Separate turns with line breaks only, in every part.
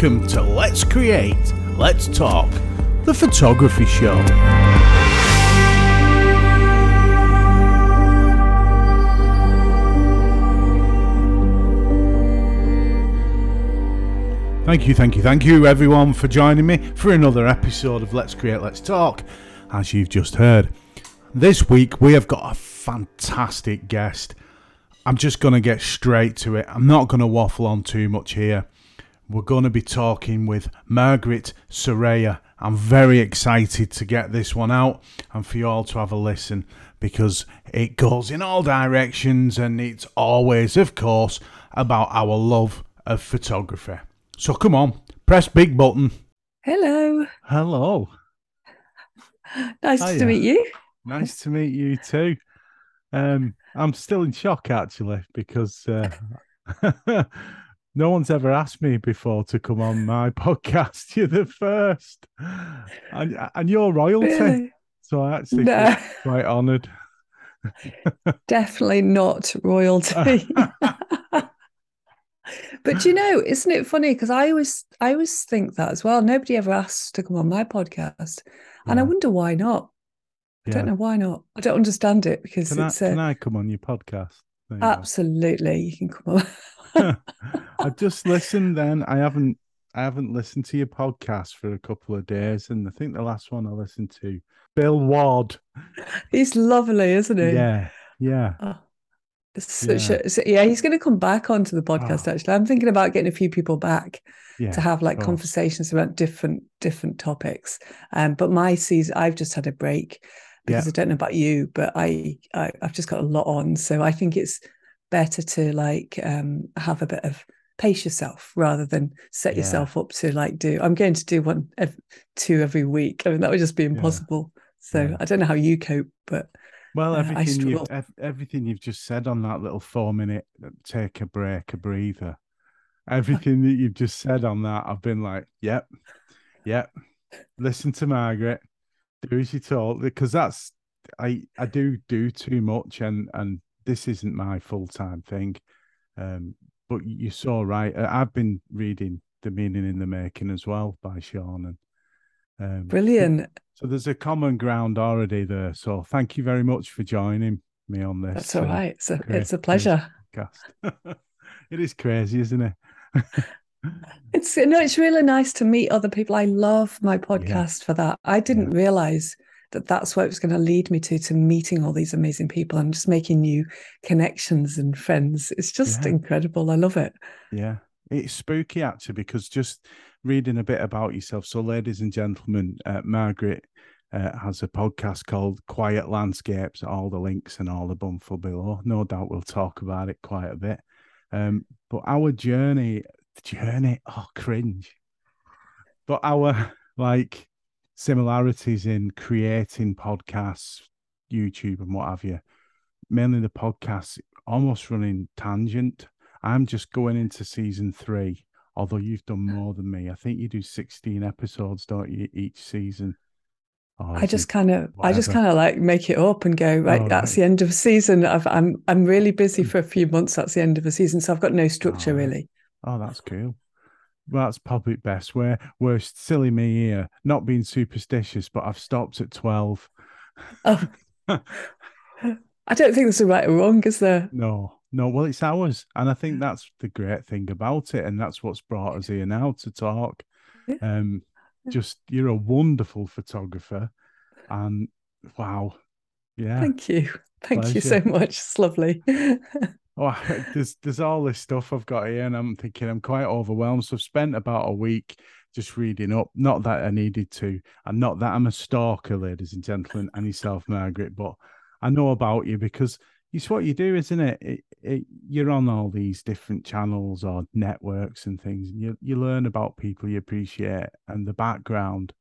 Welcome to Let's Create, Let's Talk, the photography show. Thank you, thank you, thank you, everyone, for joining me for another episode of Let's Create, Let's Talk. As you've just heard, this week we have got a fantastic guest. I'm just going to get straight to it. I'm not going to waffle on too much here. We're going to be talking with Margaret Soraya. I'm very excited to get this one out and for you all to have a listen because it goes in all directions and it's always, of course, about our love of photography. So come on, press big button.
Hello.
Hello.
Nice
Hiya.
to meet you.
Nice to meet you too. Um, I'm still in shock actually because uh, no one's ever asked me before to come on my podcast. You're the first, and, and you're royalty.
Really?
So I actually
No,
feel quite honoured.
definitely not royalty. but you know, isn't it funny? Because I always, I always think that as well. Nobody ever asks to come on my podcast, and I wonder why not. I
yeah.
don't know why not. I don't understand it because
Can I,
it's uh,
can I come on your podcast? You go.
absolutely you can come on.
I just listened. Then I haven't. I haven't listened to your podcast for a couple of days, and I think the last one I listened to, Bill Ward.
He's lovely, isn't he?
Yeah, yeah.
Oh, such
Yeah.
a, so- yeah, he's going to come back onto the podcast.
Oh.
Actually, I'm thinking about getting a few people back.
Yeah,
to have like conversations about different different topics. Um, but my season, I've just had a break because I don't know about you, but I, I I've just got a lot on, so I think it's better to like um, have a bit of pace yourself rather than set
Yeah.
yourself up to like do. I'm going to do one, ev- two every week. I mean, that would just be impossible. So
Yeah.
I don't know how you cope, but
Well,
Uh,
everything you've ev- everything you've just said on that little four minute uh, take a break, a breather, everything that you've just said on that, I've been like, yep, yep. Listen to Margaret, do as you told, because that's I I do do too much, and and this isn't my full time thing. Um, but you saw right. I've been reading The Meaning in the Making as well by Sean, and um,
brilliant.
so there's a common ground already there. So thank you very much for joining me on this.
That's all
uh,
right. It's a, it's a pleasure.
it is crazy, isn't it?
It's no, it's really nice to meet other people. I love my podcast for that. I didn't realize that that's what it was going to lead me to to meeting all these amazing people and just making new connections and friends. It's just
Yeah.
incredible. I love it.
Yeah. It's spooky actually because just reading a bit about yourself. So, ladies and gentlemen, uh, Margaret uh, has a podcast called Quiet Landscapes. All the links and all the bumful below. No doubt we'll talk about it quite a bit. Um, but our journey, journey, oh, cringe. But our like similarities in creating podcasts, YouTube, and what have you, mainly the podcasts, almost running tangent. I'm just going into season three, although you've done more than me. I think you do 16 episodes, don't you, each season? Or
I just kind of, I just kind of like make it up and go right.
Oh,
that's
right.
the end of the season. I've, I'm I'm really busy hmm. for a few months. That's the end of the season, so I've got no structure
Oh,
really.
Oh, that's cool. That's probably best. Where where silly me here, not being superstitious, but I've stopped at 12.
Oh, I don't think there's a right or wrong, is there?
No, no. Well, it's ours, and I think that's the great thing about it, and that's what's brought us here now to talk.
Yeah.
Um, just you're a wonderful photographer, and wow, yeah.
Thank you. Thank you so much. It's lovely.
Oh, there's there's all this stuff I've got here, and I'm thinking I'm quite overwhelmed. So I've spent about a week just reading up. Not that I needed to, and not that I'm a stalker, ladies and gentlemen, and yourself, Margaret, but I know about you because it's what you do, isn't it? it, it you're on all these different channels or networks and things, and you you learn about people you appreciate and the background.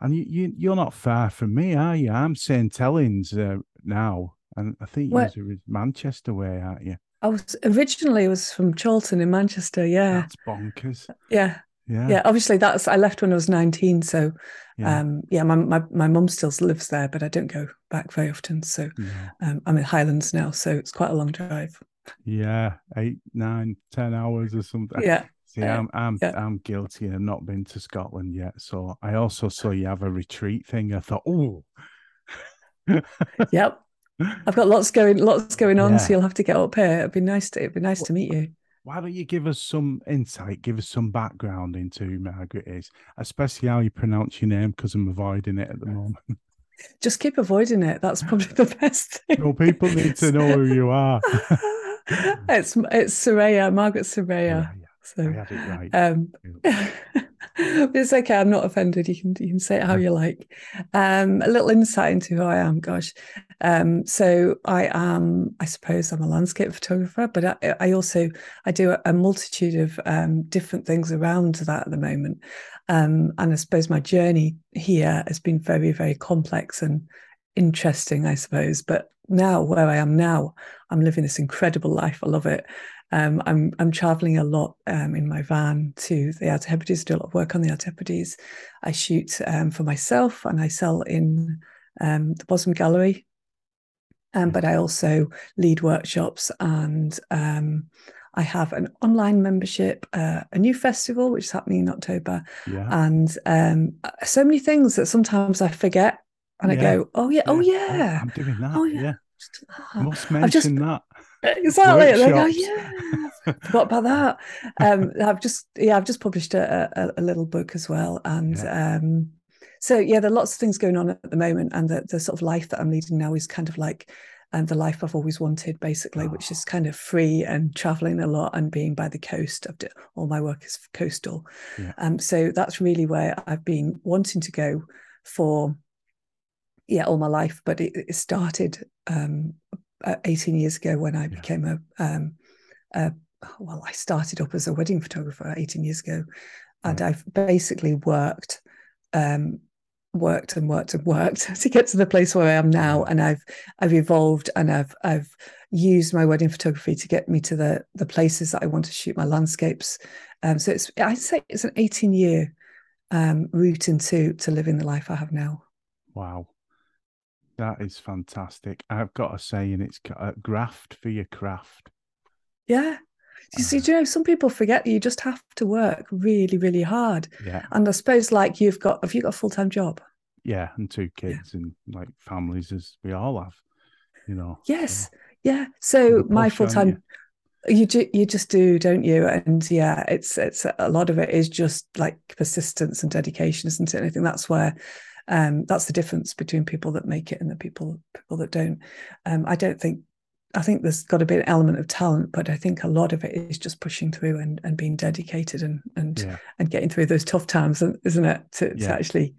And you, you you're not far from me, are you? I'm St. Helens uh, now, and I think you're Manchester way, aren't you?
I was originally was from Chorlton in Manchester. Yeah.
That's bonkers.
Yeah.
Yeah.
Yeah. Obviously that's I left when I was 19. So
Yeah.
um yeah, my my, my mum still lives there, but I don't go back very often. So
yeah.
um, I'm in Highlands now, so it's quite a long drive.
Yeah. Eight, nine, ten hours or something.
Yeah.
See, I'm I'm yeah. I'm guilty and not been to Scotland yet. So I also saw you have a retreat thing. I thought, oh,
yep. I've got lots going lots going on, yeah. so you'll have to get up here. It'd be nice to it'd be nice well, to meet you.
Why don't you give us some insight, give us some background into who Margaret is, especially how you pronounce your name, because I'm avoiding it at the moment.
Just keep avoiding it. That's probably the best thing.
No, people need to know who you are.
it's it's Soraya, Margaret Soraya. Yeah, yeah. So I had it right. Um, it's okay. I'm not offended. You can you can say it how you like. Um, a little insight into who I am. Gosh, um, so I am. I suppose I'm a landscape photographer, but I, I also I do a, a multitude of um, different things around that at the moment. Um, and I suppose my journey here has been very very complex and interesting. I suppose, but now where I am now, I'm living this incredible life. I love it. Um, I'm I'm traveling a lot um, in my van to the Hebrides, do a lot of work on the Hebrides. I shoot um, for myself and I sell in um, the Bosman Gallery, um, but I also lead workshops and um, I have an online membership, uh, a new festival which is happening in October, yeah. and so many things that sometimes I forget and yeah. I go, oh yeah, oh, yeah. oh yeah,
I'm doing that. Oh yeah. yeah. I must mention just, that.
Exactly. Like, oh yeah, forgot about that. Um, I've just yeah, I've just published a, a, a little book as well, and yeah. um, so yeah, there are lots of things going on at the moment, and the, the sort of life that I'm leading now is kind of like and um, the life I've always wanted, basically, oh. which is kind of free and traveling a lot and being by the coast. I've all my work is coastal, yeah. um, so that's really where I've been wanting to go for yeah all my life. But it, it started um, 18 years ago when I yeah. became a, um, a, well, I started up as a wedding photographer 18 years ago, and mm. I've basically worked, um, worked and worked and worked to get to the place where I am now, and I've I've evolved and I've I've used my wedding photography to get me to the the places that I want to shoot my landscapes. Um, so it's I'd say it's an 18 year um, route into to living the life I have now.
Wow. That is fantastic. I've got a saying it's a graft for your craft.
Yeah. You see, uh. do you know, some people forget that you just have to work really, really hard.
Yeah.
And I suppose, like, you've got, have you got a full time job?
Yeah. And two kids yeah. and like families, as we all have, you know.
Yes. So. Yeah. So, my full time, you? you do, you just do, don't you? And yeah, it's, it's a lot of it is just like persistence and dedication, isn't it? And I think that's where, um, that's the difference between people that make it and the people people that don't. Um, I don't think I think there's got to be an element of talent, but I think a lot of it is just pushing through and, and being dedicated and and yeah. and getting through those tough times, isn't it? To, yeah. to actually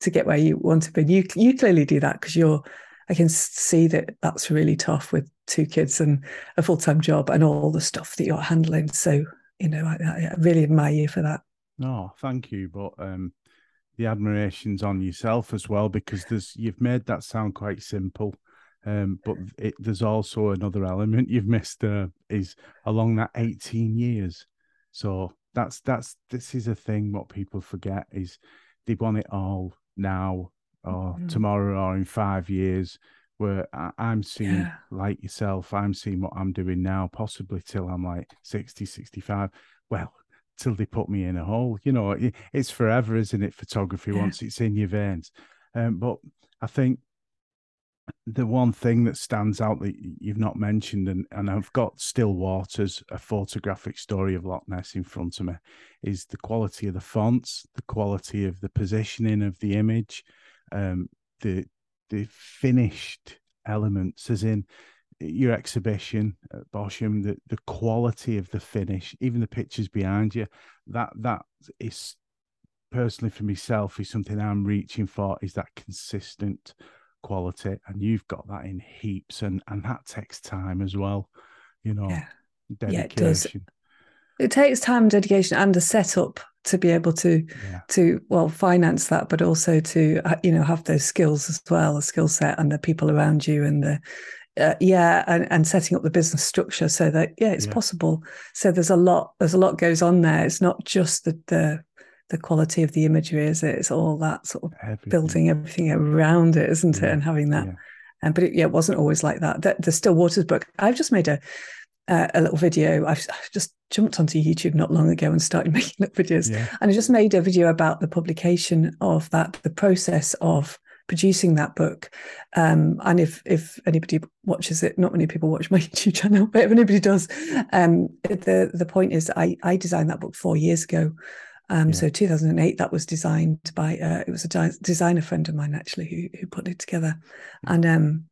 to get where you want to be. You you clearly do that because you're. I can see that that's really tough with two kids and a full time job and all the stuff that you're handling. So you know, I, I really admire you for that.
No, thank you. But um, the admirations on yourself as well because there's you've made that sound quite simple um, but it, there's also another element you've missed uh, is along that 18 years so that's that's this is a thing what people forget is they want it all now or mm-hmm. tomorrow or in five years where I, am seeing yeah. like yourself i'm seeing what i'm doing now possibly till i'm like 60 65 well till they put me in a hole. You know, it's forever, isn't it? Photography yeah. once it's in your veins. Um, but I think the one thing that stands out that you've not mentioned, and, and I've got Still Waters, a photographic story of Loch Ness in front of me, is the quality of the fonts, the quality of the positioning of the image, um, the the finished elements, as in your exhibition at Bosham, the, the quality of the finish, even the pictures behind you, that that is personally for myself is something I'm reaching for is that consistent quality. And you've got that in heaps and and that takes time as well, you know. Yeah. Dedication. Yeah, it does.
It takes time and dedication and a setup to be able to yeah. to well finance that but also to uh, you know have those skills as well a skill set and the people around you and the uh, yeah and, and setting up the business structure so that yeah it's yeah. possible so there's a lot there's a lot goes on there it's not just the the, the quality of the imagery is it it's all that sort of everything. building everything around it isn't yeah. it and having that yeah. and but it, yeah it wasn't always like that the, the still waters book i've just made a uh, a little video. I've, I've, just jumped onto YouTube not long ago and started making little videos.
Yeah.
And I just made a video about the publication of that, the process of producing that book. Um, and if if anybody watches it, not many people watch my YouTube channel, but if anybody does, um, the the point is I I designed that book four years ago. Um, yeah. So 2008, that was designed by uh, it was a di- designer friend of mine actually who who put it together, and um,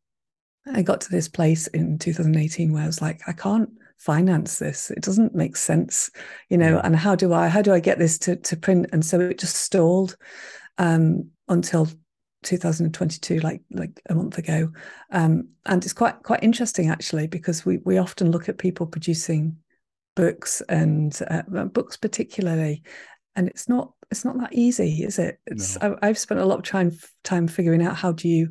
I got to this place in 2018 where I was like, I can't finance this. It doesn't make sense, you know. And how do I how do I get this to to print? And so it just stalled um, until 2022, like like a month ago. Um, and it's quite quite interesting actually because we we often look at people producing books and uh, books particularly, and it's not it's not that easy, is it? It's no. I, have spent a lot of time time figuring out how do you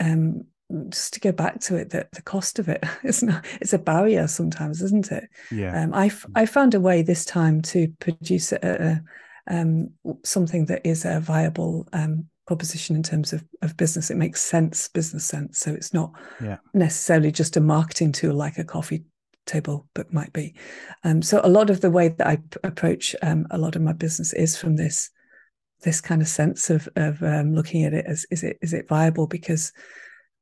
um, just to go back to it that the cost of it is not it's a barrier sometimes isn't it
yeah
um, i i found a way this time to produce a, a um, something that is a viable um, proposition in terms of, of business it makes sense business sense so it's not
yeah.
necessarily just a marketing tool like a coffee table book might be um, so a lot of the way that i p- approach um, a lot of my business is from this this kind of sense of of um, looking at it as is it is it viable because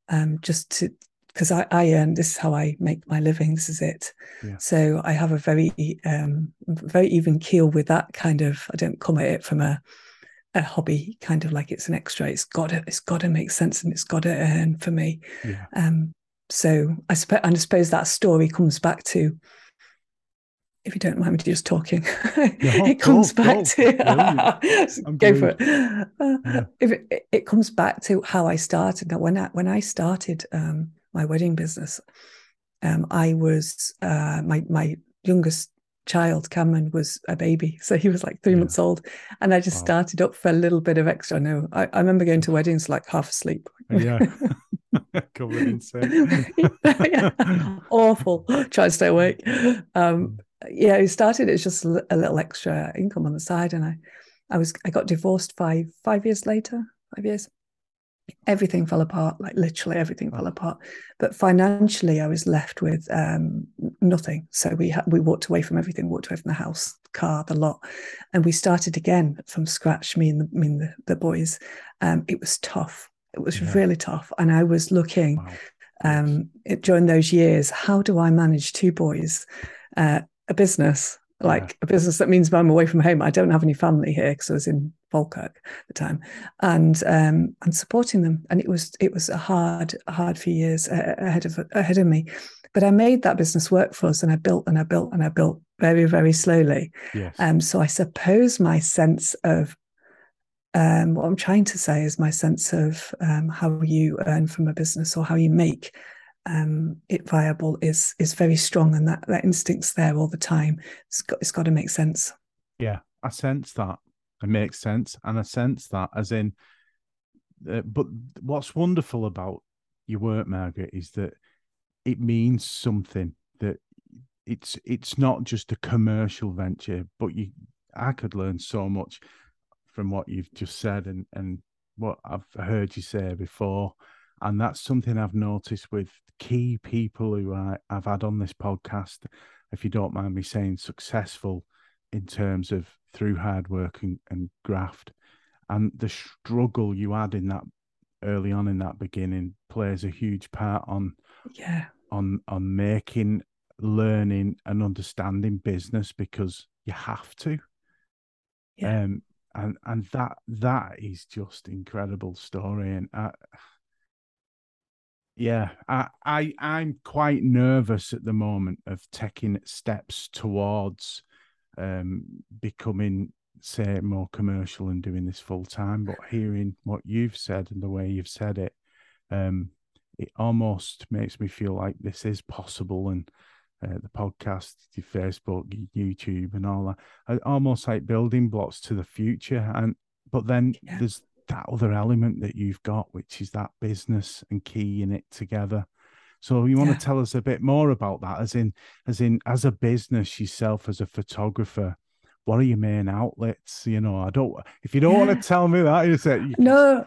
um, just to because I, I earn this is how I make my living. This is it.
Yeah.
So I have a very um, very even keel with that kind of. I don't come at it from a a hobby kind of like it's an extra. It's got to it's got to make sense and it's got to earn for me.
Yeah.
Um. So I suppose I suppose that story comes back to if you don't mind me just talking, it comes go, back go. to go for it. Uh, yeah. If it, it, comes back to how I started. Now, when I when I started um, my wedding business, um, I was uh, my my youngest child, Cameron, was a baby, so he was like three yeah. months old, and I just wow. started up for a little bit of extra. No, I, I remember going to weddings like half asleep.
Yeah. Covered in
yeah. Awful. Try to stay awake. Um, yeah, it started as just a little extra income on the side, and I, I was I got divorced five five years later, five years. Everything fell apart, like literally everything fell apart. But financially, I was left with um, nothing. So we ha- we walked away from everything, walked away from the house, car, the lot, and we started again from scratch. Me and the, me and the, the boys. Um, it was tough. It was yeah. really tough, and I was looking wow. um, it, during those years. How do I manage two boys? Uh, a business, like yeah. a business that means I'm away from home. I don't have any family here because I was in Falkirk at the time, and um, and supporting them. And it was it was a hard hard few years ahead of ahead of me, but I made that business work for us, and I built and I built and I built very very slowly.
Yes.
Um. So I suppose my sense of um, what I'm trying to say is my sense of um, how you earn from a business or how you make um, it viable is is very strong, and that that instinct's there all the time. It's got it's got to make sense.
Yeah, I sense that. It makes sense, and I sense that as in. Uh, but what's wonderful about your work, Margaret, is that it means something. That it's it's not just a commercial venture, but you. I could learn so much from what you've just said and and what I've heard you say before and that's something I've noticed with key people who I, have had on this podcast, if you don't mind me saying, successful in terms of through hard work and, and graft. And the struggle you had in that early on in that beginning plays a huge part on
yeah
on on making learning and understanding business because you have to
yeah.
um and and that that is just incredible story and I, yeah, I, I I'm quite nervous at the moment of taking steps towards um, becoming, say, more commercial and doing this full time. But hearing what you've said and the way you've said it, um, it almost makes me feel like this is possible. And uh, the podcast, your Facebook, your YouTube, and all that, almost like building blocks to the future. And but then yeah. there's that other element that you've got, which is that business and keying it together. So you want yeah. to tell us a bit more about that, as in, as in, as a business yourself, as a photographer, what are your main outlets? You know, I don't. If you don't yeah. want to tell me that, you say
no.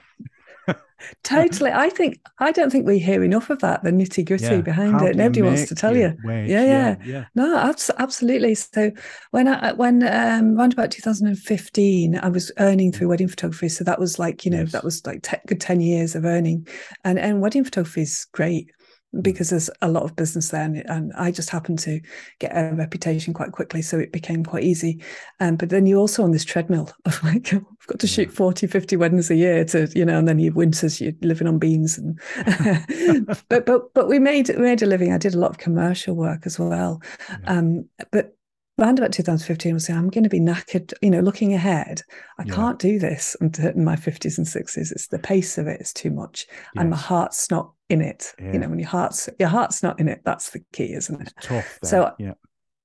Totally. I think I don't think we hear enough of that, the nitty gritty yeah. behind How it. Nobody wants to tell you. Yeah, yeah, yeah, No, absolutely. So when I when um around about 2015, I was earning through wedding photography. So that was like, you know, yes. that was like te- good 10 years of earning. And and wedding photography is great. Mm. because there's a lot of business there and, and, I just happened to get a reputation quite quickly so it became quite easy um, but then you're also on this treadmill of like I've got to shoot 40 50 weddings a year to you know and then you winters you're living on beans and but but but we made we made a living I did a lot of commercial work as well yeah. um, but around about 2015 I was saying I'm going to be knackered you know looking ahead I yeah. can't do this until in my 50s and 60s it's the pace of it, is too much yes. and my heart's not in it yeah. you know when your heart's your heart's not in it that's the key isn't it
it's tough
so yeah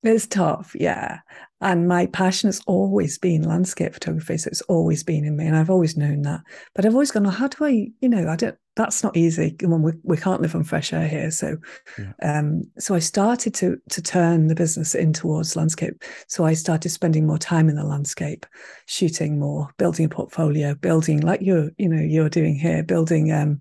it's tough, yeah. And my passion has always been landscape photography. So it's always been in me. And I've always known that. But I've always gone, well, how do I, you know, I don't, that's not easy. Come on, we, we can't live on fresh air here. So, yeah. um, so I started to, to turn the business in towards landscape. So I started spending more time in the landscape, shooting more, building a portfolio, building like you're, you know, you're doing here, building, um,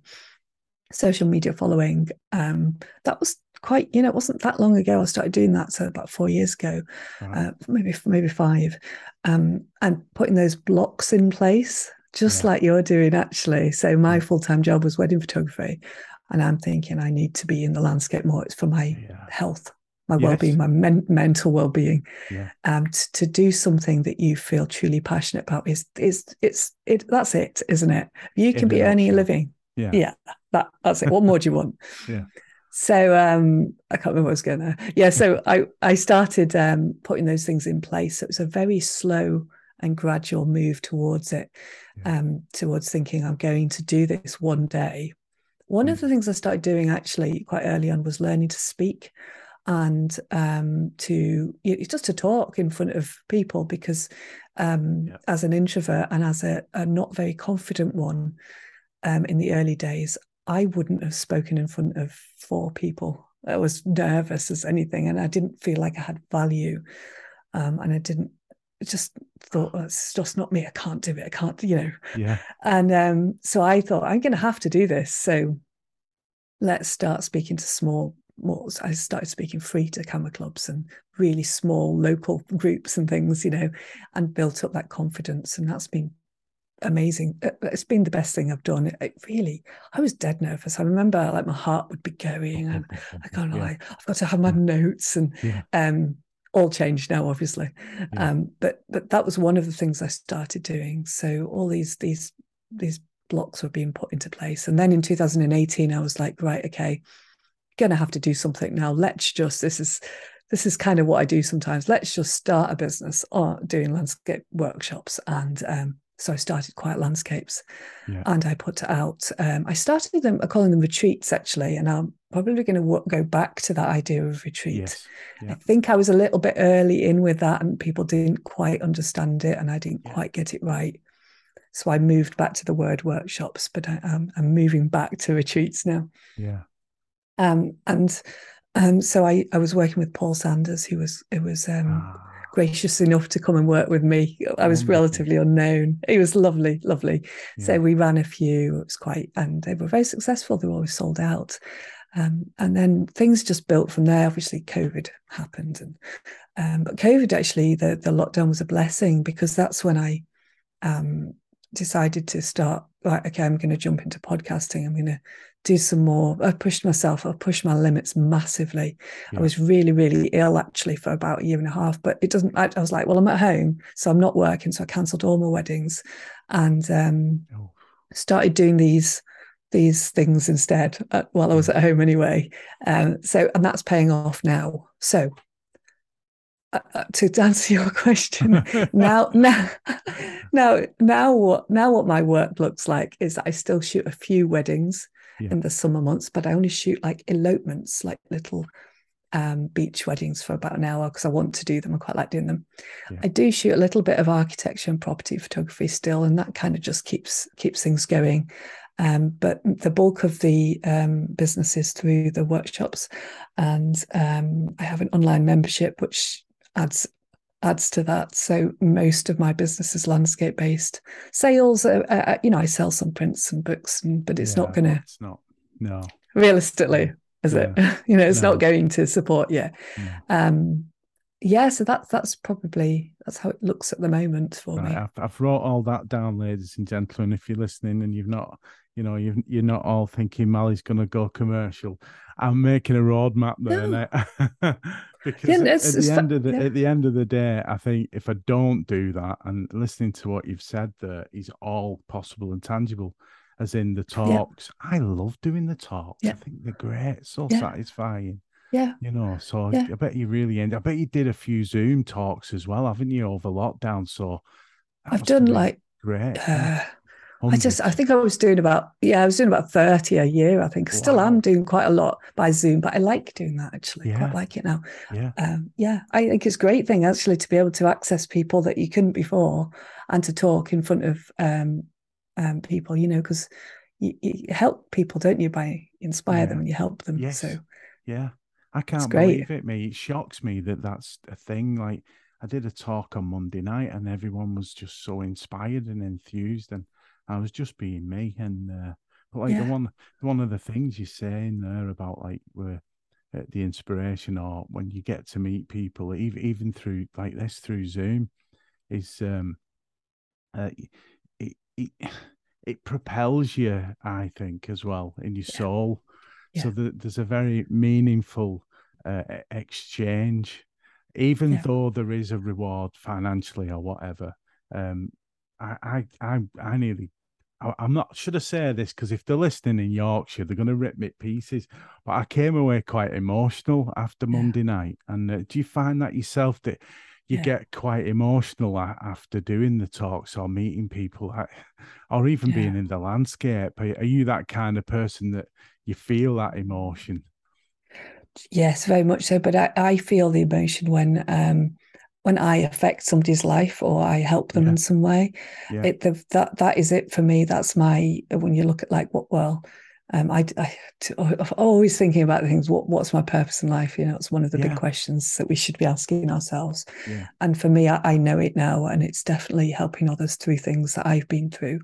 social media following. Um, that was quite you know it wasn't that long ago i started doing that so about four years ago right. uh, maybe maybe five um, and putting those blocks in place just yeah. like you're doing actually. So my full-time job was wedding photography and i'm thinking i need to be in the landscape more. It's for my yeah. health my yes. well-being my men- mental well-being. Um, t- to do something that you feel truly passionate about is is it's it that's it isn't it? You can be earning a living.
Yeah.
Yeah that, that's it. What more do you want?
Yeah
so um, I can't remember what I was going to. Yeah, so I I started um, putting those things in place. So it was a very slow and gradual move towards it, um, towards thinking I'm going to do this one day. One of the things I started doing actually quite early on was learning to speak and um, to just to talk in front of people because um, yeah. as an introvert and as a, a not very confident one um, in the early days, I wouldn't have spoken in front of four people. I was nervous as anything, and I didn't feel like I had value. Um, and I didn't just thought well, it's just not me. I can't do it. I can't, you know.
Yeah.
And um, so I thought I'm going to have to do this. So let's start speaking to small. More, I started speaking free to camera clubs and really small local groups and things, you know, and built up that confidence. And that's been amazing. Uh, it's been the best thing I've done. It, it, really, I was dead nervous. I remember like my heart would be going, and I kind of yeah. like I've got to have my notes, and yeah. um, all changed now, obviously. Yeah. Um, but but that was one of the things I started doing. So all these these these blocks were being put into place, and then in 2018, I was like, right, okay, gonna have to do something now. Let's just this is this is kind of what I do sometimes. Let's just start a business or doing landscape workshops and um, so I started Quiet Landscapes yeah. and I put out, um, I started them, I call them retreats actually, and I'm probably going to go back to that idea of retreat. Yes. Yeah. I think I was a little bit early in with that and people didn't quite understand it and I didn't yeah. quite get it right. So I moved back to the word workshops, but I, um, I'm moving back to retreats now.
Yeah.
Um, and um, so I, I was working with Paul Sanders, who was, it was, um, ah gracious enough to come and work with me. I was relatively unknown. He was lovely, lovely. Yeah. So we ran a few. It was quite, and they were very successful. They were always sold out. Um, and then things just built from there. Obviously, COVID happened, and um, but COVID actually the the lockdown was a blessing because that's when I um, decided to start. Like, okay, I'm going to jump into podcasting. I'm going to do some more. I pushed myself, I pushed my limits massively. Yeah. I was really, really ill actually for about a year and a half, but it doesn't, I, I, was like, well, I'm at home, so I'm not working. So I cancelled all my weddings and um, oh. started doing these these things instead uh, while I was at home anyway. Um, so, and that's paying off now. So, uh, uh to answer your question, now, now, now, now, what now what my work looks like is that I still shoot a few weddings yeah. in the summer months, but I only shoot like elopements, like little um, beach weddings for about an hour because I want to do them. I quite like doing them. Yeah. I do shoot a little bit of architecture and property photography still, and that kind of just keeps keeps things going. Um, but the bulk of the um, business is through the workshops, and um, I have an online membership which adds adds to that. So most of my business is landscape based. Sales, uh, uh, you know, I sell some prints and books, and, but it's yeah, not going to.
It's not. No.
Realistically, is yeah. it? you know, it's no. not going to support. Yeah. yeah. Um, yeah. So that's that's probably that's how it looks at the moment for right. me.
I've, I've wrote all that down, ladies and gentlemen. If you're listening and you've not you know, you you're not all thinking Mally's going to go commercial. I'm making a roadmap there, no. because yeah, at, at the end of the yeah. at the end of the day, I think if I don't do that, and listening to what you've said there is all possible and tangible, as in the talks. Yeah. I love doing the talks. I think they're great, so satisfying.
Yeah,
you know. So I bet you really end. I bet you did a few Zoom talks as well, haven't you, over lockdown? So
I've done like
great.
Uh, I just, I think I was doing about, yeah, I was doing about 30 a year, I think. Wow. Still am doing quite a lot by Zoom, but I like doing that actually. Yeah. Quite like it now.
Yeah.
Um, yeah. I think it's a great thing actually to be able to access people that you couldn't before and to talk in front of um, um, people, you know, because you, you, help people, don't you, by inspire yeah. them and you help them. Yes. So,
yeah. I can't believe it, me. It shocks me that that's a thing. Like, I did a talk on Monday night and everyone was just so inspired and enthused. And I was just being me, and uh, like yeah. the one one of the things you're saying there about like where uh, the inspiration or when you get to meet people, even even through like this through Zoom, is um, uh, it, it it propels you, I think, as well in your yeah. soul. Yeah. So the, there's a very meaningful uh, exchange, even yeah. though there is a reward financially or whatever. Um, I, I, I, I nearly I, am not should I say this because if they're listening in Yorkshire, they're going to rip me pieces. But I came away quite emotional after yeah. Monday night. And uh, do you find that yourself that you yeah. get quite emotional after doing the talks or meeting people, or even yeah. being in the landscape? Are, are you that kind of person that you feel that emotion?
Yes, very much so. But I, I feel the emotion when um, when I affect somebody's life or I help them yeah. in some way, yeah. it the, that that is it for me. That's my when you look at like what well, um, I, I am always thinking about things. What what's my purpose in life? You know, it's one of the yeah. big questions that we should be asking ourselves. And for me, I, I know it now, and it's definitely helping others through things that I've been through.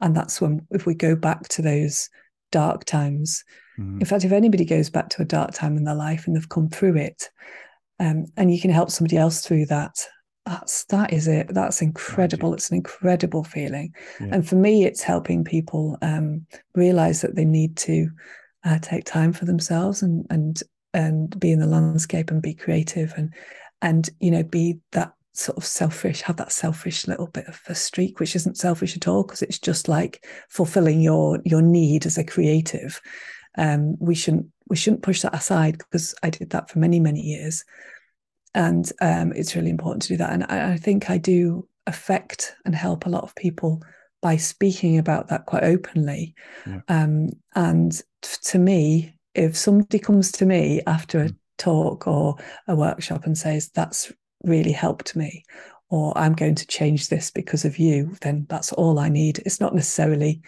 And that's when if we go back to those dark times. Mm. In fact, if anybody goes back to a dark time in their life and they've come through it, um, and you can help somebody else through that. That's that is it. That's incredible. It's an incredible feeling. Yeah. and for me it's helping people um, realize that they need to uh, take time for themselves and and and be in the landscape and be creative and and you know be that sort of selfish have that selfish little bit of a streak which isn't selfish at all because it's just like fulfilling your your need as a creative. Um, we shouldn't we shouldn't push that aside because I did that for many many years, and um, it's really important to do that. And I, I, think I do affect and help a lot of people by speaking about that quite openly. Yeah. Um, and to me, if somebody comes to me after a mm. talk or a workshop and says that's really helped me or i'm going to change this because of you then that's all i need it's not necessarily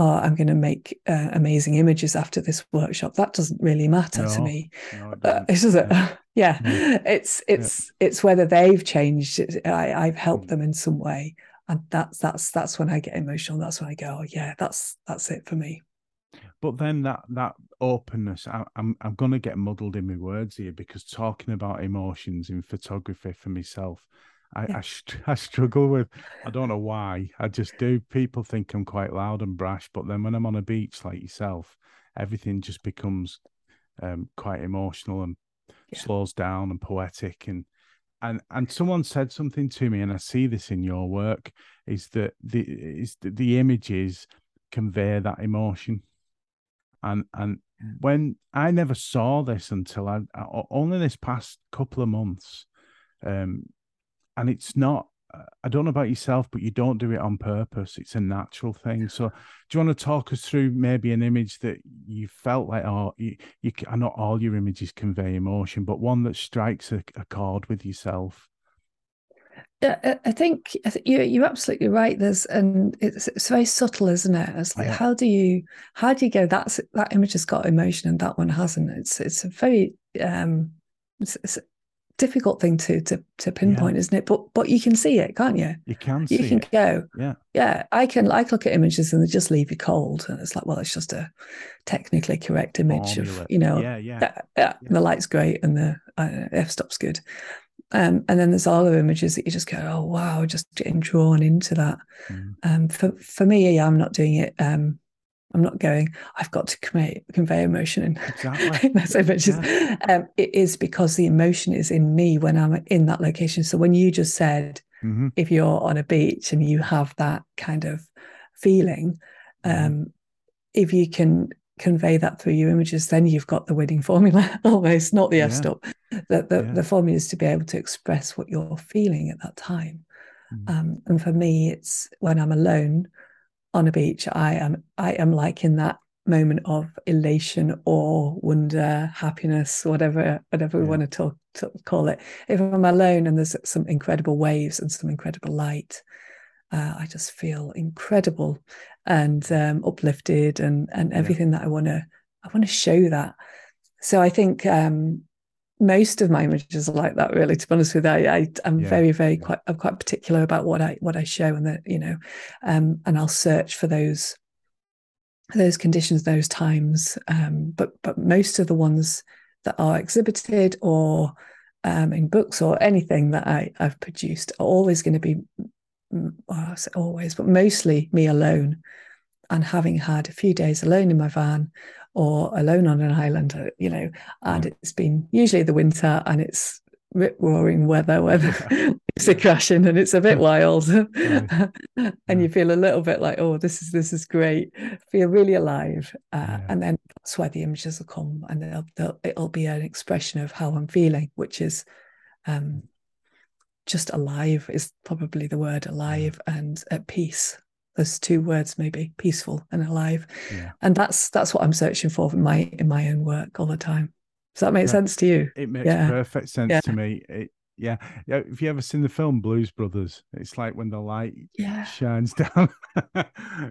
oh, I'm going to make uh, amazing images after this workshop. That doesn't really matter no, to me. No, it uh, it's yeah. yeah. Mm. It's it's yeah. it's whether they've changed. I, I've helped mm. them in some way, and that's that's that's when I get emotional. That's when I go, oh yeah, that's that's it for me.
But then that that openness, I, I'm I'm going to get muddled in my words here because talking about emotions in photography for myself I, yeah. I, I, struggle with. I don't know why. I just do. People think I'm quite loud and brash, but then when I'm on a beach like yourself, everything just becomes um, quite emotional and yeah. slows down and poetic. And and and someone said something to me, and I see this in your work, is that the is the, the images convey that emotion. And and when I never saw this until I, I only this past couple of months. Um, and it's not I don't know about yourself, but you don't do it on purpose. It's a natural thing. So, do you want to talk us through maybe an image that you felt like, oh, you, you not all your images convey emotion, but one that strikes a, a chord with yourself?
Yeah, I think, I think you're, you're absolutely right. There's and it's it's very subtle, isn't it? It's like yeah. how do you how do you go? That's that image has got emotion and that one hasn't. It's it's a very um, it's, it's difficult thing to to to pinpoint, yeah. isn't it? But but you can see it, can't you?
You can.
you can
it.
go.
Yeah.
Yeah. I can. I look at images and they just leave you cold, and it's like, well, it's just a technically correct image Formula. of you know.
Yeah, yeah.
Yeah. yeah. The light's great and the uh, f stop's good. Um, and then there's other images that you just go, oh wow, just getting drawn into that. Mm. Um, for for me, yeah, I'm not doing it. Um, I'm not going, I've got to convey, convey emotion in, exactly. those images. Yeah. Um, it is because the emotion is in me when I'm in that location. So when you just said, mm-hmm. if you're on a beach and you have that kind of feeling, mm-hmm. um, if you can convey that through your images, then you've got the winning formula almost, not the F stop. The, the, yeah. the formula is to be able to express what you're feeling at that time. Mm-hmm. Um, and for me, it's when I'm alone, on a beach, I am I am like in that moment of elation or wonder, happiness, whatever whatever we want to talk to call it. If I'm alone and there's some incredible waves and some incredible light, uh, I just feel incredible and um, uplifted and and everything yeah. that I want to I want to show that. So I think um, most of my images are like that really to be honest with you i, I am yeah, very very yeah. quite i'm quite particular about what i what i show and that you know um and i'll search for those those conditions those times um but but most of the ones that are exhibited or um in books or anything that i i've produced are always going to be well, I say always but mostly me alone and having had a few days alone in my van or alone on an island, uh, you know, and yeah. it's been usually the winter and it's rip roaring weather where it's a crashing and it's a bit wild and yeah. you feel a little bit like oh this is this is great feel really alive uh, yeah. and then that's where the images will come and they'll, they'll, it'll be an expression of how i'm feeling which is um, just alive is probably the word alive and at peace those two words maybe peaceful and alive. Yeah. and that's that's what i'm searching for in my in my own work all the time. Does that make yeah. sense to you?
it makes yeah. perfect sense to me. It, yeah. Yeah if you ever seen the film blues brothers? It's like when the light shines down.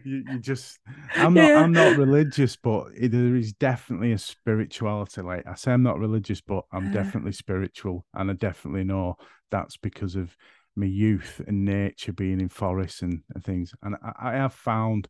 You, you, just i'm not i'm not religious but it, there is definitely a spirituality. Like i say i'm not religious but i'm definitely spiritual and i definitely know that's because of my youth and nature being in forests and, and things. And I, I, have found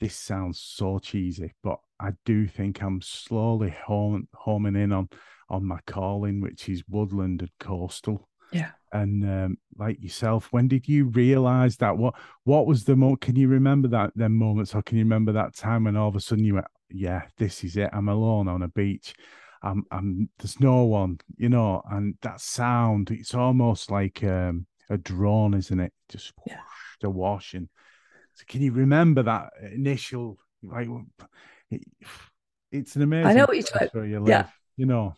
this sounds so cheesy, but I do think I'm slowly home, homing in on on my calling, which is woodland and coastal.
Yeah.
And um, like yourself, when did you realize that? What what was the moment? Can you remember that then moments, or can you remember that time when all of a sudden you went, "Yeah, this is it. I'm alone on a beach. I'm, I'm there's no one, you know." And that sound, it's almost like um, a drawn, isn't it? Just yeah. the washing. So can you remember that initial like? It, it's an amazing.
I know what you're trying.
Where you live, yeah. You know.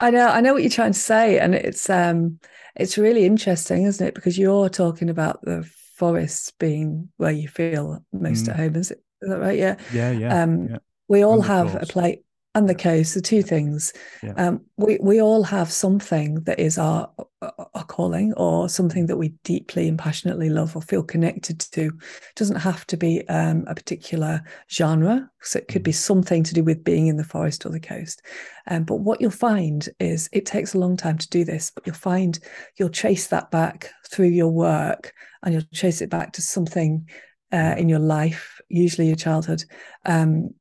I know. I know what you're trying to say, and it's um, it's really interesting, isn't it? Because you're talking about the forests being where you feel most mm. at home. Is, it, is that right? Yeah.
Yeah. Yeah.
Um,
yeah.
we all have a place and the coast the two things. Yeah. um, we we all have something that is our our calling or something that we deeply and passionately love or feel connected to. It doesn't have to be um, a particular genre. So it could be mm. something to do with being in the forest or the coast. Um, but what you'll find is it takes a long time to do this but you'll find you'll trace that back through your work and you'll trace it back to something uh, in your life, usually your childhood, um,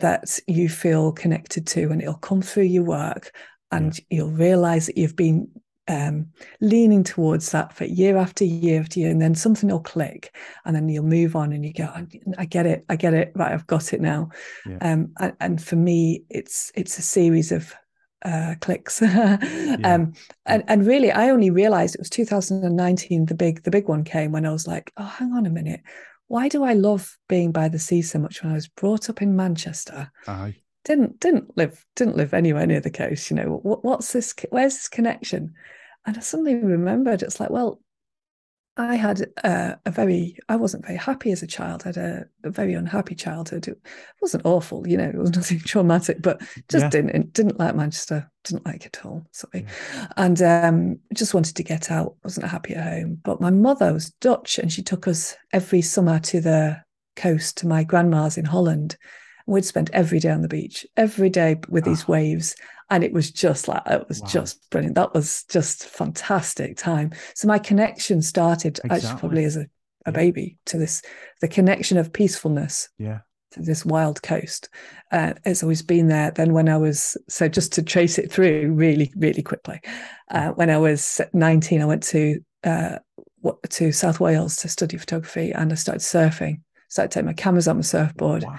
that you feel connected to and it'll come through your work and yeah. you'll realize that you've been um, leaning towards that for year after year after year and then something will click and then you'll move on and you go i get it i get it right i've got it now yeah. um, and, and, for me it's it's a series of uh, clicks yeah. um, and, and really i only realized it was 2019 the big the big one came when i was like oh hang on a minute why do I love being by the sea so much when I was brought up in Manchester?
Aye.
Didn't didn't live didn't live anywhere near the coast. You know what, what's this? Where's this connection? And I suddenly remembered it's like, well, I had a, a, very, I wasn't very happy as a child. I had a, a, very unhappy childhood. It wasn't awful, you know, it was nothing traumatic, but just yeah. didn't didn't like Manchester, didn't like it at all. Sorry, yeah. and um, just wanted to get out. wasn't happy at home. But my mother was Dutch, and she took us every summer to the coast to my grandma's in Holland. We'd spend every day on the beach, every day with these oh. waves. And it was just like, it was wow. just brilliant. That was just fantastic time. So my connection started exactly. actually probably as a, a yeah. baby to this, the connection of peacefulness.
Yeah.
To this wild coast. Uh, it's always been there. Then, when I was, so just to trace it through really, really quickly, uh, when I was 19, I went to uh, to South Wales to study photography and I started surfing. Started taking my cameras on my surfboard, wow.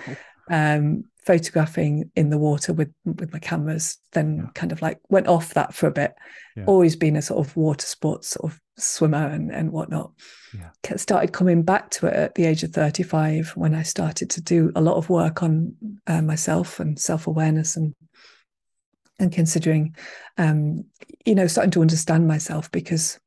Um, photographing in the water with with my cameras. Then yeah. kind of like went off that for a bit. Yeah. Always been a sort of water sports sort of swimmer and and whatnot. Yeah. Started coming back to it at the age of thirty five when I started to do a lot of work on uh, myself and self awareness and and considering, um, you know, starting to understand myself because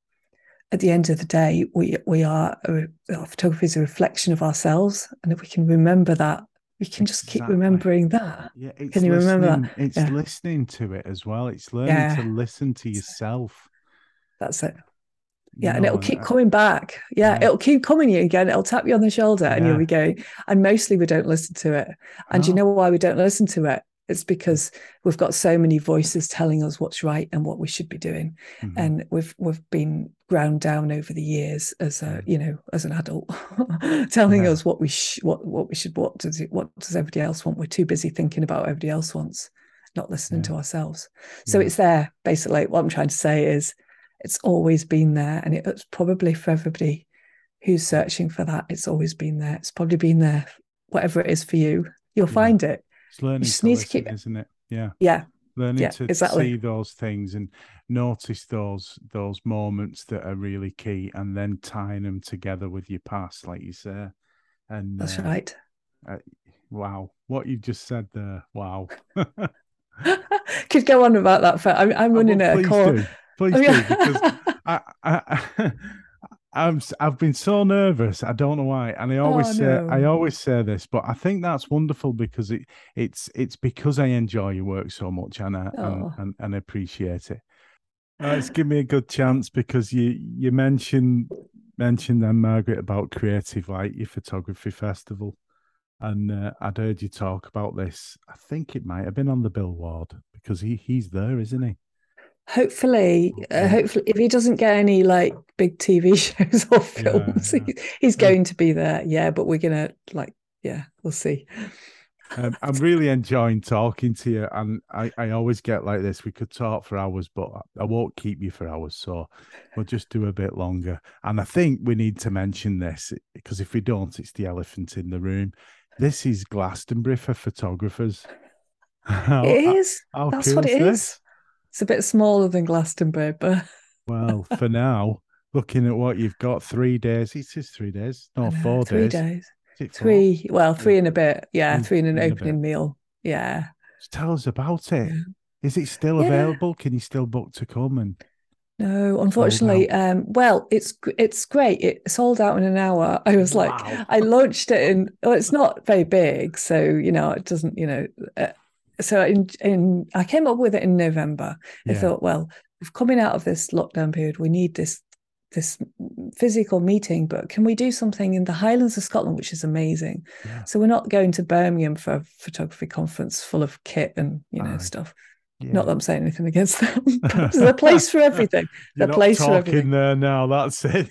at the end of the day, we we are our photography is a reflection of ourselves, and if we can remember that, we can just keep remembering that.
Yeah, can you remember that? It's yeah. listening to it as well. It's learning yeah. to listen to yourself.
That's it. Yeah, no, and it'll keep coming back. Yeah, yeah, it'll keep coming you again. It'll tap you on the shoulder, and you'll be going. And mostly we don't listen to it. And oh. you know why we don't listen to it? It's because we've got so many voices telling us what's right and what we should be doing, mm-hmm. and we've we've been ground down over the years as a mm. you know as an adult, telling yeah. us what we sh- what what we should what does it, what does everybody else want. We're too busy thinking about what everybody else wants, not listening yeah. to ourselves. So yeah. it's there basically. What I'm trying to say is, it's always been there, and it's probably for everybody who's searching for that. It's always been there. It's probably been there. Whatever it is for you, you'll find it
it's learning you to listen, to keep isn't it? Yeah.
Yeah.
Learning
yeah,
to
exactly.
see those things and notice those those moments that are really key, and then tying them together with your past, like you say. And
that's uh, right.
Uh, wow, what you just said there! Wow.
Could go on about that for. I'm, I'm oh, running oh, a call.
Do. Please do because I, I, I'm I've been so nervous. I don't know why, and I always oh, say no. I always say this, but I think that's wonderful because it it's it's because I enjoy your work so much and I oh. and, and, and appreciate it. Uh, it's given me a good chance because you you mentioned mentioned then Margaret about Creative Light, your photography festival, and uh, I'd heard you talk about this. I think it might have been on the billboard because he he's there, isn't he?
Hopefully uh, hopefully if he doesn't get any like big tv shows or films yeah, yeah. he's going to be there. Yeah but we're gonna like yeah we'll see.
Um, i'm really enjoying talking to you and I, I always get like this we could talk for hours but i won't keep you for hours so we'll just do a bit longer. And i think we need to mention this because if we don't it's the elephant in the room. This is glastonbury for photographers.
How, it is. how, how that's what it is this? It's a bit smaller than Glastonbury, but
well, for now, looking at what you've got, three days. It is three days, no, four
three
days.
days. Three, well, three in a bit. Yeah, three, in an opening meal. Yeah.
Just tell us about it. Yeah. Is it still yeah. available? Can you still book to come and?
No, unfortunately. Um, well, it's it's great. It sold out in an hour. I was wow. like, I launched it in. Well, it's not very big, so you know, it doesn't. You know, uh, so in, in I came up with it in November. I yeah. thought, well, coming out of this lockdown period, we need this this physical meeting, but can we do something in the Highlands of Scotland, which is amazing? Yeah. So we're not going to Birmingham for a photography conference full of kit and you know stuff. Yeah. Not that I'm saying anything against them. There's a place for everything.
You're
the place
for
everything.
there now. That's it.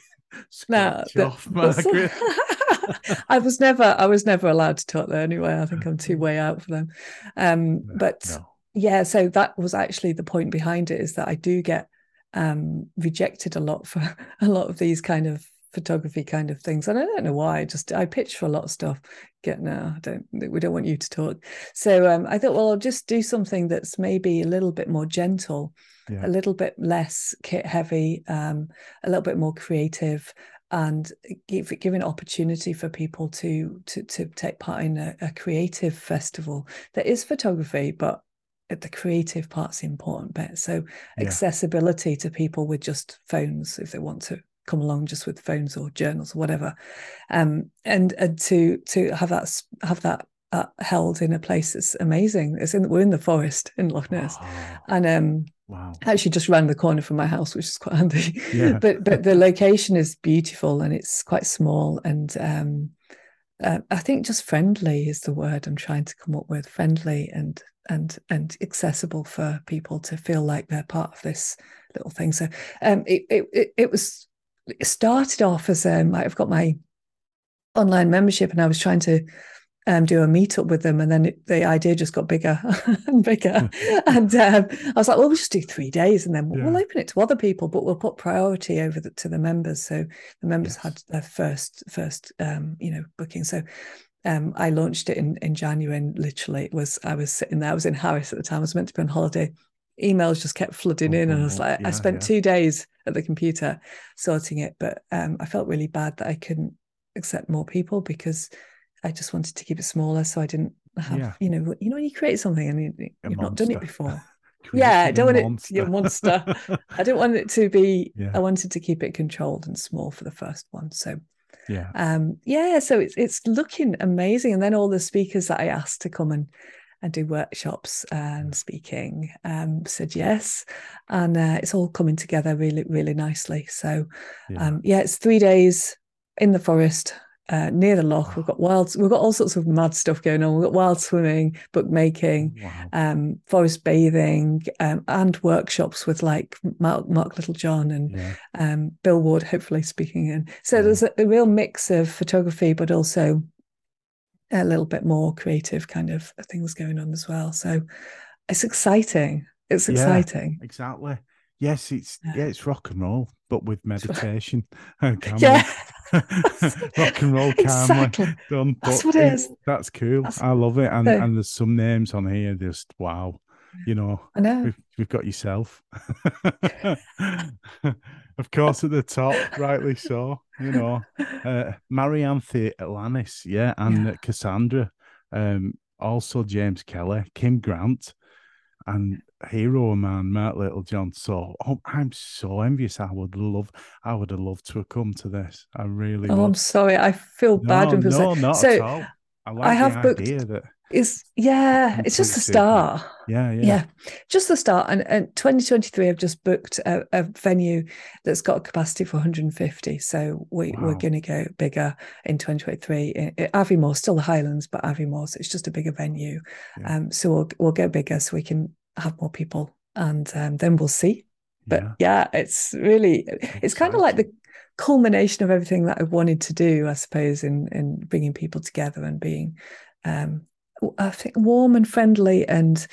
Now, off, I was never I was never allowed to talk there anyway. I think I'm too way out for them. Um, but no. yeah, so that was actually the point behind it is that I do get um, rejected a lot for a lot of these kind of photography kind of things and i don't know why I just i pitch for a lot of stuff get no i don't we don't want you to talk so um, i thought well i'll just do something that's maybe a little bit more gentle yeah. a little bit less kit heavy um, a little bit more creative and give, giving opportunity for people to to to take part in a, a creative festival that is photography, but the creative part's the important bit. So yeah. accessibility to people with just phones if they want to come along just with phones or journals or whatever, um, and and to to have that have that uh, held in a place that's amazing. It's in we're in the forest in Loch Ness, and um,
Wow.
Actually, just around the corner from my house, which is quite handy. Yeah. but but the location is beautiful and it's quite small and um uh, I think just friendly is the word I'm trying to come up with. Friendly and and and accessible for people to feel like they're part of this little thing. So um, it, it it was it started off as um, I've got my online membership and I was trying to um, do a meetup with them, and then it, the idea just got bigger and bigger. and um, I was like, "Well, we'll just do three days, and then we'll, yeah. we'll open it to other people, but we'll put priority over the, to the members." So the members yes. had their first first um, you know booking. So um, I launched it in in January, and literally it was I was sitting there. I was in Harris at the time. I was meant to be on holiday. Emails just kept flooding in, and I was oh, like, yeah, I spent yeah. two days at the computer sorting it, but um, I felt really bad that I couldn't accept more people because I just wanted to keep it smaller, so I didn't have yeah. you know you know when you create something and you, have not done it before. yeah, I don't want monster. it to be a monster. I didn't want it to be. Yeah. I wanted to keep it controlled and small for the first one. So
yeah,
um, yeah. So it's it's looking amazing, and then all the speakers that I asked to come and and do workshops and speaking um, said yes and uh, it's all coming together really really nicely so yeah. Um, yeah it's three days in the forest uh, near the loch. We've got wild, we've got all sorts of mad stuff going on. We've got wild swimming, bookmaking, wow. um, forest bathing, um, and workshops with like Mark, Mark Littlejohn and yeah. um, Bill Ward, hopefully speaking in. So yeah. there's a, a, real mix of photography, but also a little bit more creative kind of things going on as well. So it's exciting. It's exciting.
Yeah, exactly. Yes, it's yeah, it's rock and roll, but with meditation and
yeah.
rock and roll calmly exactly. done.
That's what it is.
That's cool. That's I love it. And and there's some names on here, just wow. You know,
I know.
We've, we've got yourself. of course, at the top, rightly so. You know, uh, Marianne Atlantis, yeah, and yeah. Cassandra. Um, also James Kelly, Kim Grant, and hero man, Mark Littlejohn. So oh, I'm so envious. I would love, I would have loved to have come to this. I really.
Oh,
would.
I'm sorry. I feel no, bad
no, say. not so, at all. I, like I have booked. That
it's yeah, it's just the start.
Yeah, yeah,
yeah, just the start. And, and 2023, I've just booked a, a venue that's got a capacity for 150. So we wow. we're going to go bigger in 2023. Aviemore, still the Highlands, but Aviemore, so it's just a bigger venue. Yeah. Um, so we'll we'll go bigger so we can have more people, and um, then we'll see. But yeah, yeah it's really it's kind of like the culmination of everything that I wanted to do, I suppose, in in bringing people together and being, um, I think, warm and friendly, and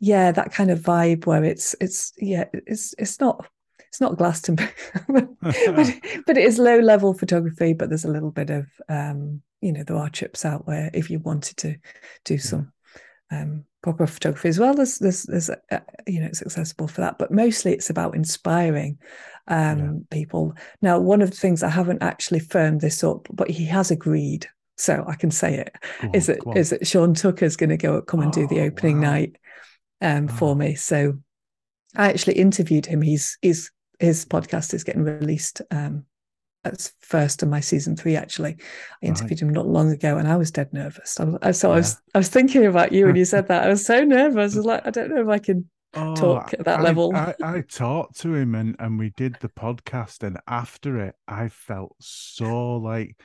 yeah, that kind of vibe where it's it's yeah, it's it's not it's not Glastonbury, but, but, it is low level photography. But there's a little bit of um, you know there are trips out where if you wanted to do some um, proper photography as well. There's, there's, there's, uh, you know, it's accessible for that, but mostly it's about inspiring um, yeah. people. Now, one of the things I haven't actually firmed this up, but he has agreed, so I can say it. Is it, on, is that is that Sean Tucker's going to go come and do the oh, opening wow. night um, for me. So I actually interviewed him. He's he's his podcast is getting released um, that's first of my season three actually i interviewed right. him not long ago and i was dead nervous I so yeah. i was i was thinking about you when you said that i was so nervous i was like i don't know if i can oh, talk at that
I,
level
I, I, talked to him and and we did the podcast and after it i felt so like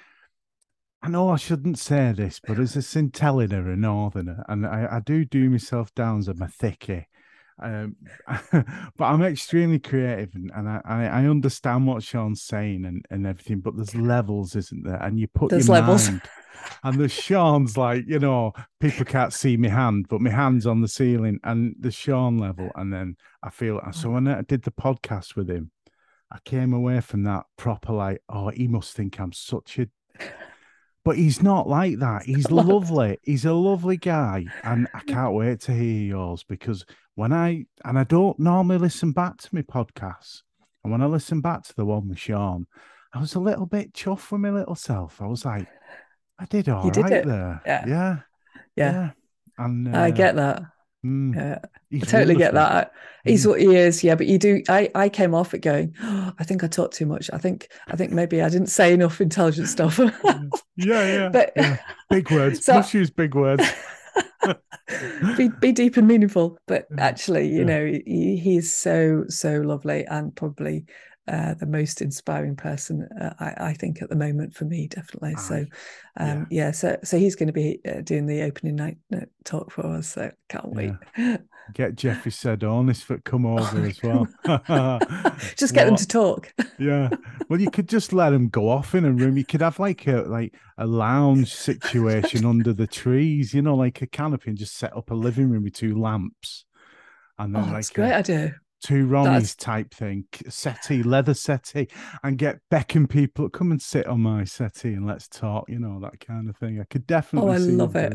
I know I shouldn't say this, but as a Centelliner, a Northerner, and I, I do do myself down as a thickie, um, but I'm extremely creative and, and I, I understand what Sean's saying and, and everything, but there's levels, isn't there? And you put there's your levels. mind and the Sean's like, you know, people can't see my hand, but my hand's on the ceiling and the Sean level. And then I feel so when I did the podcast with him, I came away from that proper like, oh, he must think I'm such a but he's not like that. He's lovely. He's a lovely guy. And I can't wait to hear yours because when I, and I don't normally listen back to my podcasts. And when I listen back to the one with Sean, I was a little bit chuffed with my little self. I was like, I did all right did there.
Yeah.
Yeah.
Yeah. yeah.
And
uh, I get that. Mm. Yeah, I totally get that. He's mm. what he is. Yeah, but you do. I I came off it going. Oh, I think I talked too much. I think I think maybe I didn't say enough intelligent stuff.
yeah, yeah. But yeah. big words. So, Let's use big words.
be be deep and meaningful. But actually, you yeah. know, he, he's so so lovely and probably uh, the most inspiring person uh, I, I, think at the moment for me, definitely. So, um, yeah. yeah. so so he's going to be uh, doing the opening night uh, talk for us. So can't wait.
Yeah. Get Jeffrey Sedonis for come oh over oh, as well.
just get what? them to talk.
yeah. Well, you could just let them go off in a room. You could have like a like a lounge situation under the trees, you know, like a canopy, and just set up a living room with two lamps.
And then oh, like that's a great idea
two Ronnies type thing, settee, leather settee, and get becking people come and sit on my settee and let's talk, you know, that kind of thing. I could oh, definitely. Oh, I love it.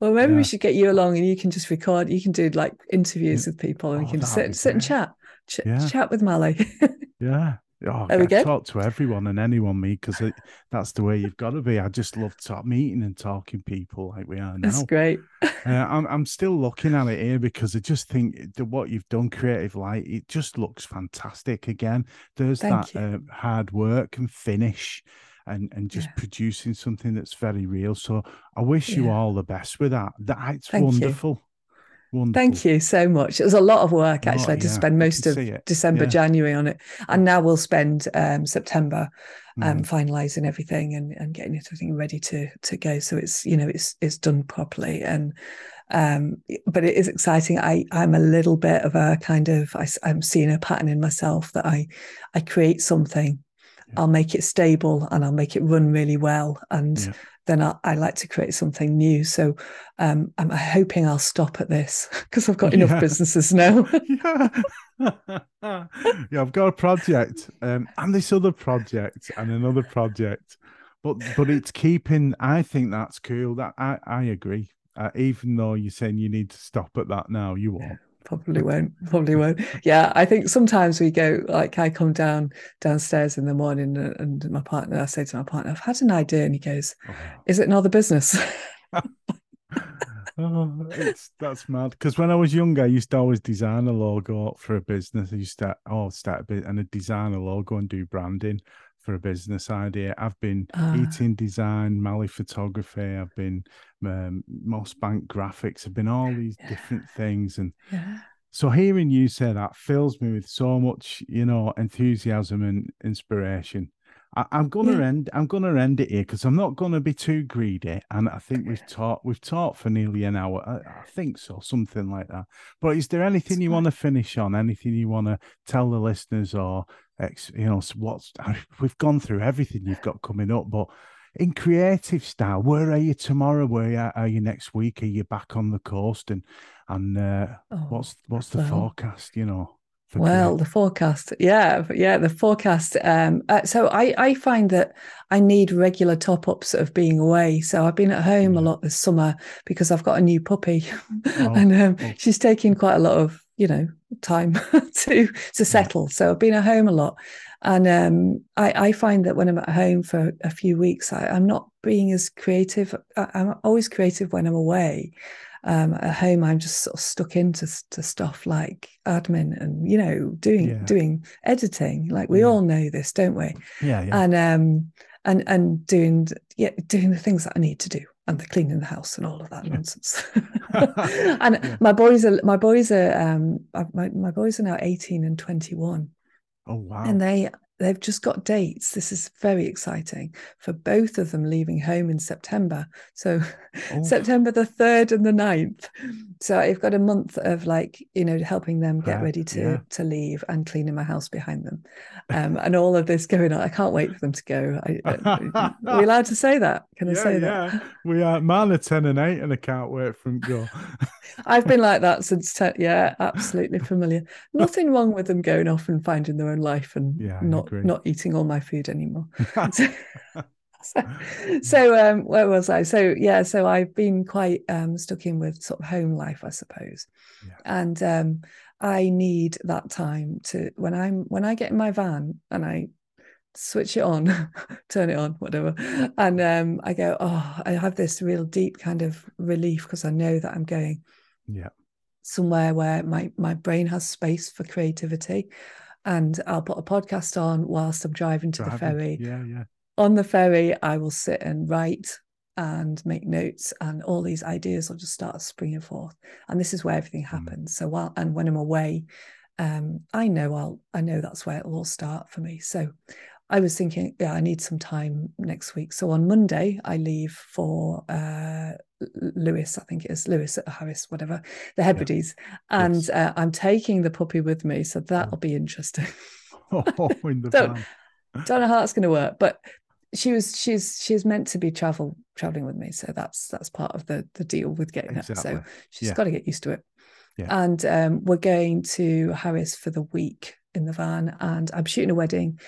Well, maybe yeah. we should get you along and you can just record. You can do like interviews yeah. with people and oh, we can sit sit and chat, ch- yeah. chat with Mally.
yeah, Oh, there we go. Talk to everyone and anyone, me, because that's the way you've got to be. I just love talk, meeting and talking people like we are now.
That's great.
uh, I'm I'm still looking at it here because I just think that what you've done, creative light, it just looks fantastic. Again, there's Thank that uh, hard work and finish, and and just yeah. producing something that's very real. So I wish yeah. you all the best with that. That's Thank wonderful. You.
Wonderful. Thank you so much. It was a lot of work actually. Oh, I had to spend most of December, yeah. January on it, and now we'll spend um, September um, mm. finalizing everything and, and getting everything ready to to go. So it's you know it's it's done properly and um but it is exciting i i'm a little bit of a kind of I, i'm seeing a pattern in myself that i i create something yeah. i'll make it stable and i'll make it run really well and then I, I, like to create something new. So um, I'm hoping I'll stop at this because I've got enough yeah. businesses now.
yeah. yeah, I've got a project um, and this other project and another project, but but it's keeping. I think that's cool. That I I agree. Uh, even though you're saying you need to stop at that now, you won't
probably won't probably won't. Yeah i think sometimes we go like i come down downstairs in the morning and, and my partner i say to my partner i've had an idea and he goes oh. is it another business?
Oh, it's that's mad. Because when i was younger i used to always design a logo for a business. I used to oh start a bit and a design a logo and do branding for a business idea. I've been uh, eating design, Mally photography. I've been um, Moss Bank graphics. I've been all these yeah. different things, and yeah. so hearing you say that fills me with so much, you know, enthusiasm and inspiration. I, am gonna yeah. end. I'm gonna end it here because I'm not gonna be too greedy. And I think we've taught we've taught for nearly an hour. I, I think so, something like that. But is there anything you want to finish on? Anything you want to tell the listeners or you know what's we've gone through everything you've got coming up, but in creative style, where are you tomorrow? Where are you next week? Are you back on the coast? And and uh, oh, what's what's the well, forecast? You know.
Well, the forecast, yeah, yeah, the forecast. Um, uh, so I I find that I need regular top ups of being away. So I've been at home a lot this summer because I've got a new puppy, oh, and um, oh. she's taking quite a lot of you know time to to settle. So I've been at home a lot, and um, I, I find that when I'm at home for a few weeks, I, am not being as creative. I, I'm always creative when I'm away. Um, at home, I'm just sort of stuck into to stuff like admin and you know doing yeah. doing editing. Like we yeah. all know this, don't we?
Yeah, yeah.
And um, and and doing yeah doing the things that I need to do and the cleaning the house and all of that nonsense. and yeah. my boys are my boys are um my, my boys are now 18 and 21.
Oh wow.
And they they've just got dates. This is very exciting for both of them leaving home in September. So oh. September the 3rd and the 9th. So I've got a month of like, you know, helping them get ready to yeah. to leave and cleaning my house behind them. Um, and all of this going on. I can't wait for them to go. I, are we allowed to say that? Can I yeah, say that?
We are man are 10 and 8 and I can't wait for them to go.
I've been like that since 10. Yeah, absolutely familiar. Nothing wrong with them going off and finding their own life and yeah, not not not eating all my food anymore. so, so, um, where was I? So yeah, so I've been quite um, stuck in with sort of home life, I suppose, yeah. and um, I need that time to when I'm when I get in my van and I switch it on, turn it on, whatever, and um, I go, oh, I have this real deep kind of relief because I know that I'm going,
yeah,
somewhere where my my brain has space for creativity and I'll put a podcast on whilst I'm driving to driving. the ferry.
Yeah, yeah.
On the ferry, I will sit and write and make notes, and all these ideas will just start springing forth. And this is where everything mm. happens. Mm. So while and when I'm away, um, I know I'll I know that's where it'll all start for me. So I was thinking, yeah, I need some time next week. So on Monday, I leave for uh, Lewes, I think it is Lewis at Harris, whatever, the Hebrides. Yeah. And yes. uh, I'm taking the puppy with me. So that'll be interesting.
oh, in the
don't, don't know how that's going to work, but she was she's she's meant to be travel traveling with me so that's that's part of the the deal with getting exactly. her so she's yeah. got to get used to it yeah. and um, we're going to harris for the week in the van and i'm shooting a wedding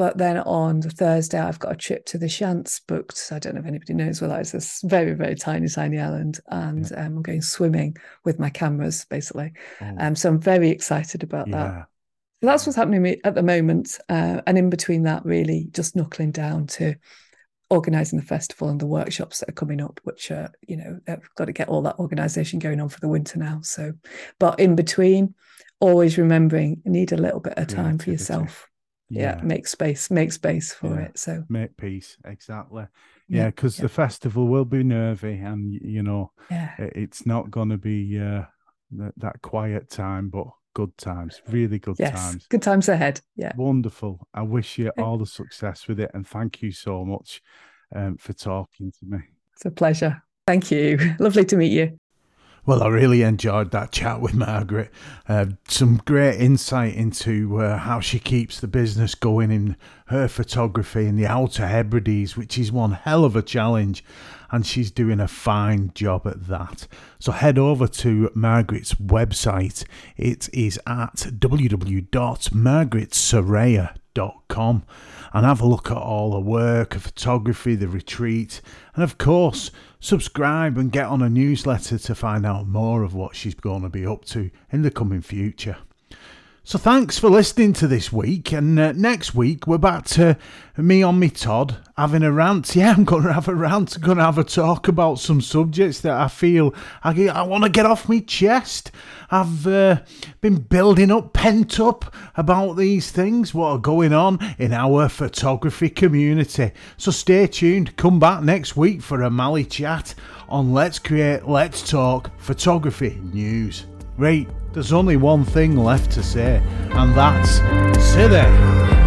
but then on Thursday, I've got a trip to the Shiants booked. So I don't know if anybody knows where that is. It's very, very tiny, tiny island. And yeah. um, I'm going swimming with my cameras, basically. Oh. Um, so I'm very excited about yeah. that. So that's what's happening at the moment. Uh, and in between that, really just knuckling down to organising the festival and the workshops that are coming up, which are, you know, i've got to get all that organisation going on for the winter now. So, but in between, always remembering you need a little bit of time for yourself yeah, yeah. make space make space for yeah. it so.
make peace exactly. Yeah because yeah, the festival will be nervy and you know
yeah.
it's not going to be uh, that, that quiet time but good times really good yes, times.
good times ahead yeah.
Wonderful. I wish you all the success with it and thank you so much um, for talking to me.
It's a pleasure. Thank you. Lovely to meet you
well, I really enjoyed that chat with Margaret. Uh, some great insight into uh, how she keeps the business going in her photography in the Outer Hebrides, which is one hell of a challenge, and she's doing a fine job at that. So head over to Margaret's website. It is at www.margaretsoraya.com and have a look at all the work, the photography, the retreat, and of course, subscribe and get on a newsletter to find out more of what she's going to be up to in the coming future. So thanks for listening to this week, and uh, next week we're back to me on me Todd having a rant. Yeah, I'm going to have a rant. I'm going to have a talk about some subjects that I feel I, get, I want to get off my chest. I've uh, been building up, pent up about these things, what are going on in our photography community. So stay tuned. Come back next week for a Mally chat on Let's Create, Let's Talk Photography News. Right, there's only one thing left to say, and that's sit there.